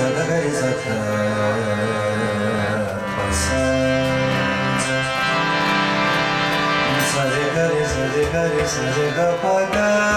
غريزة غريزة صديق غريزة غريزة غريزة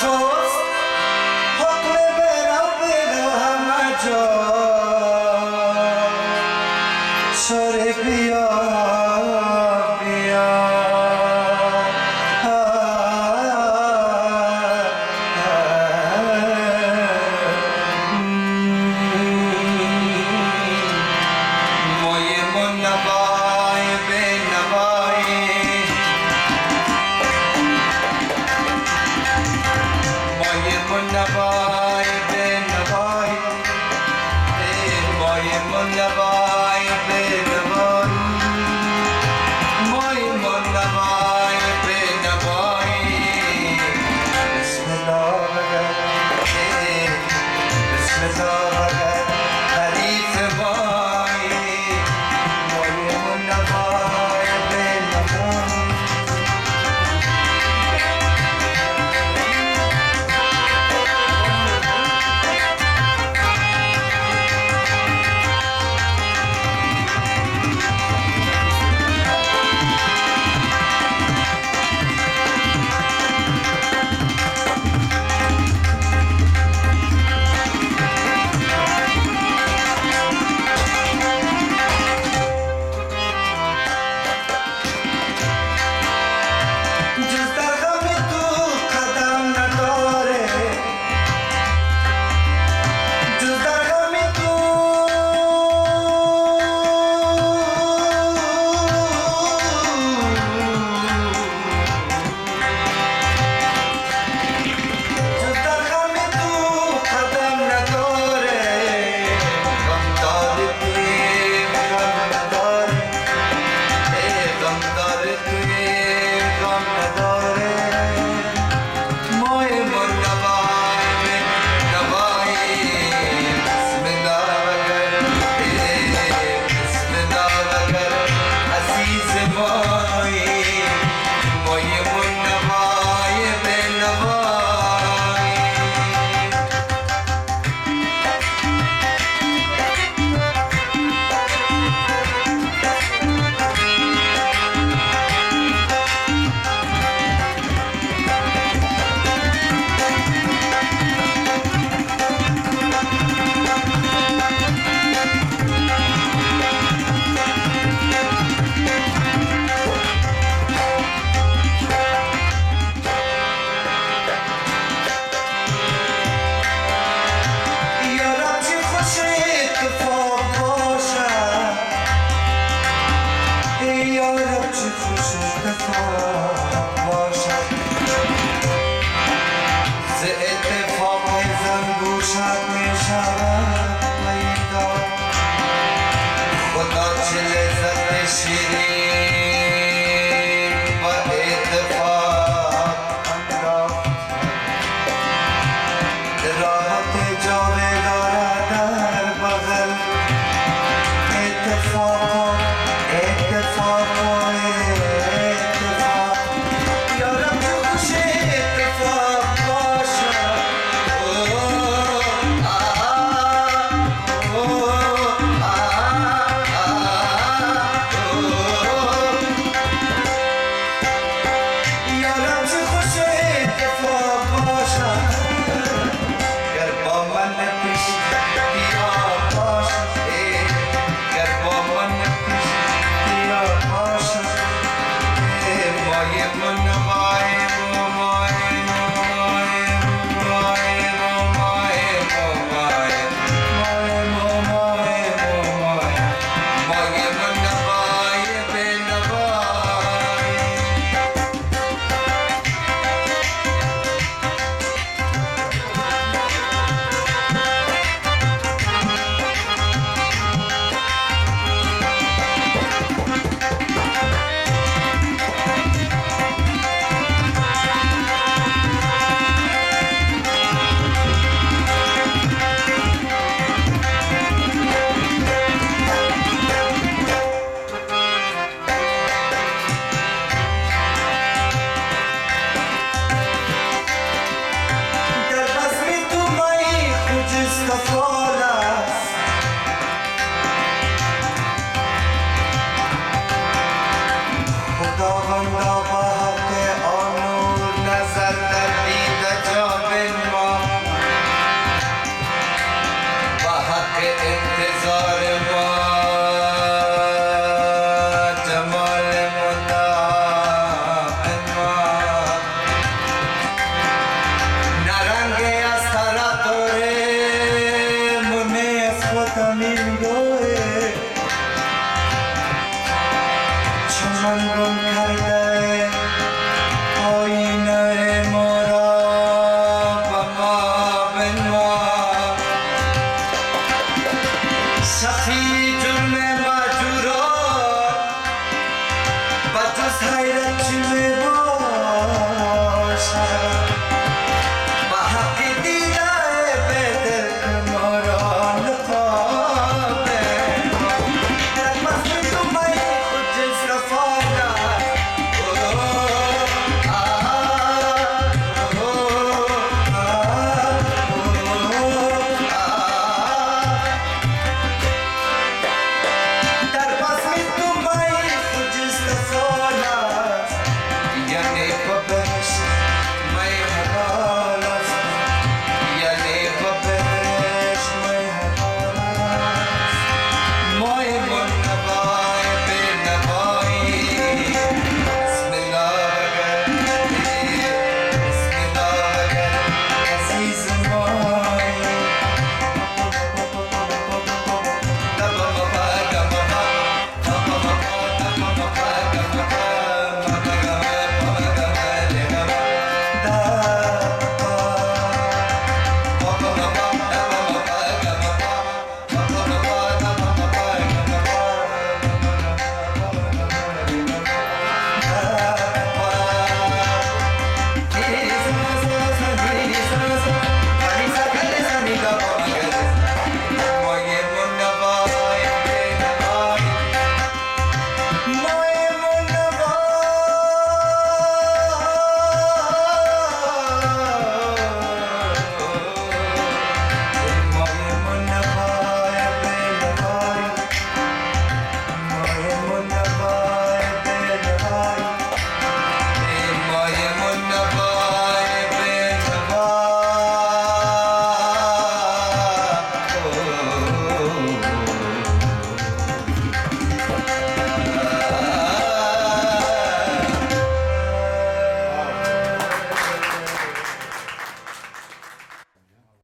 소원 Oh Oh.